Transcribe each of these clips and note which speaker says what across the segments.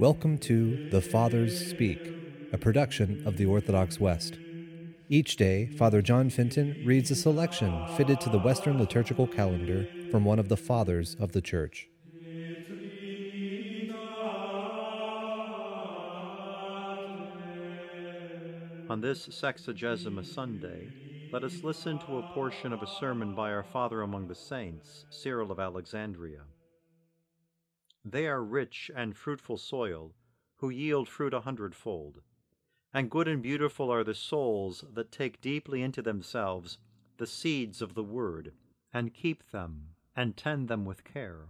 Speaker 1: Welcome to The Fathers Speak, a production of the Orthodox West. Each day, Father John Fenton reads a selection fitted to the Western liturgical calendar from one of the Fathers of the Church.
Speaker 2: On this Sexagesima Sunday, let us listen to a portion of a sermon by our Father among the Saints, Cyril of Alexandria. They are rich and fruitful soil, who yield fruit a hundredfold. And good and beautiful are the souls that take deeply into themselves the seeds of the Word, and keep them, and tend them with care.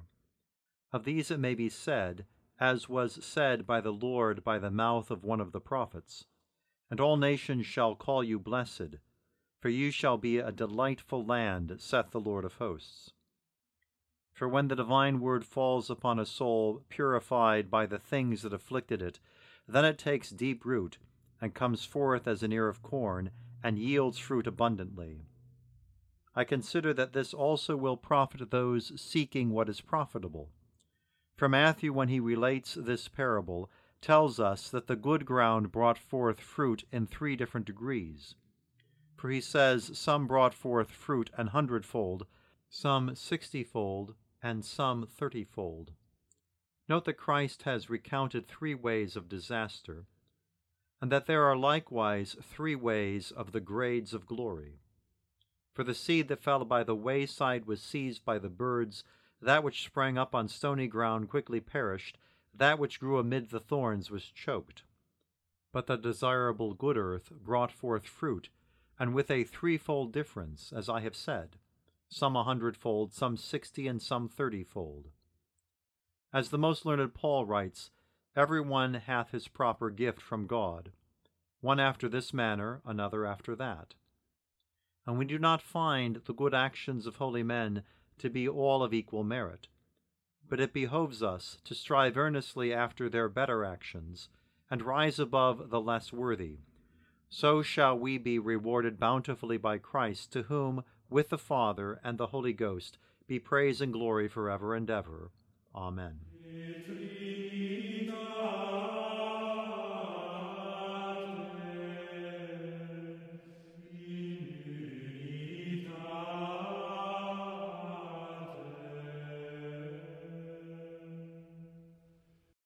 Speaker 2: Of these it may be said, as was said by the Lord by the mouth of one of the prophets, And all nations shall call you blessed, for you shall be a delightful land, saith the Lord of hosts. For when the divine word falls upon a soul purified by the things that afflicted it, then it takes deep root, and comes forth as an ear of corn, and yields fruit abundantly. I consider that this also will profit those seeking what is profitable. For Matthew, when he relates this parable, tells us that the good ground brought forth fruit in three different degrees. For he says, Some brought forth fruit an hundredfold, some sixtyfold, and some thirtyfold. Note that Christ has recounted three ways of disaster, and that there are likewise three ways of the grades of glory. For the seed that fell by the wayside was seized by the birds, that which sprang up on stony ground quickly perished, that which grew amid the thorns was choked. But the desirable good earth brought forth fruit, and with a threefold difference, as I have said some a hundredfold, some sixty, and some thirtyfold. As the most learned Paul writes, Every one hath his proper gift from God, one after this manner, another after that. And we do not find the good actions of holy men to be all of equal merit, but it behoves us to strive earnestly after their better actions, and rise above the less worthy. So shall we be rewarded bountifully by Christ, to whom with the Father and the Holy Ghost, be praise and glory forever and ever. Amen.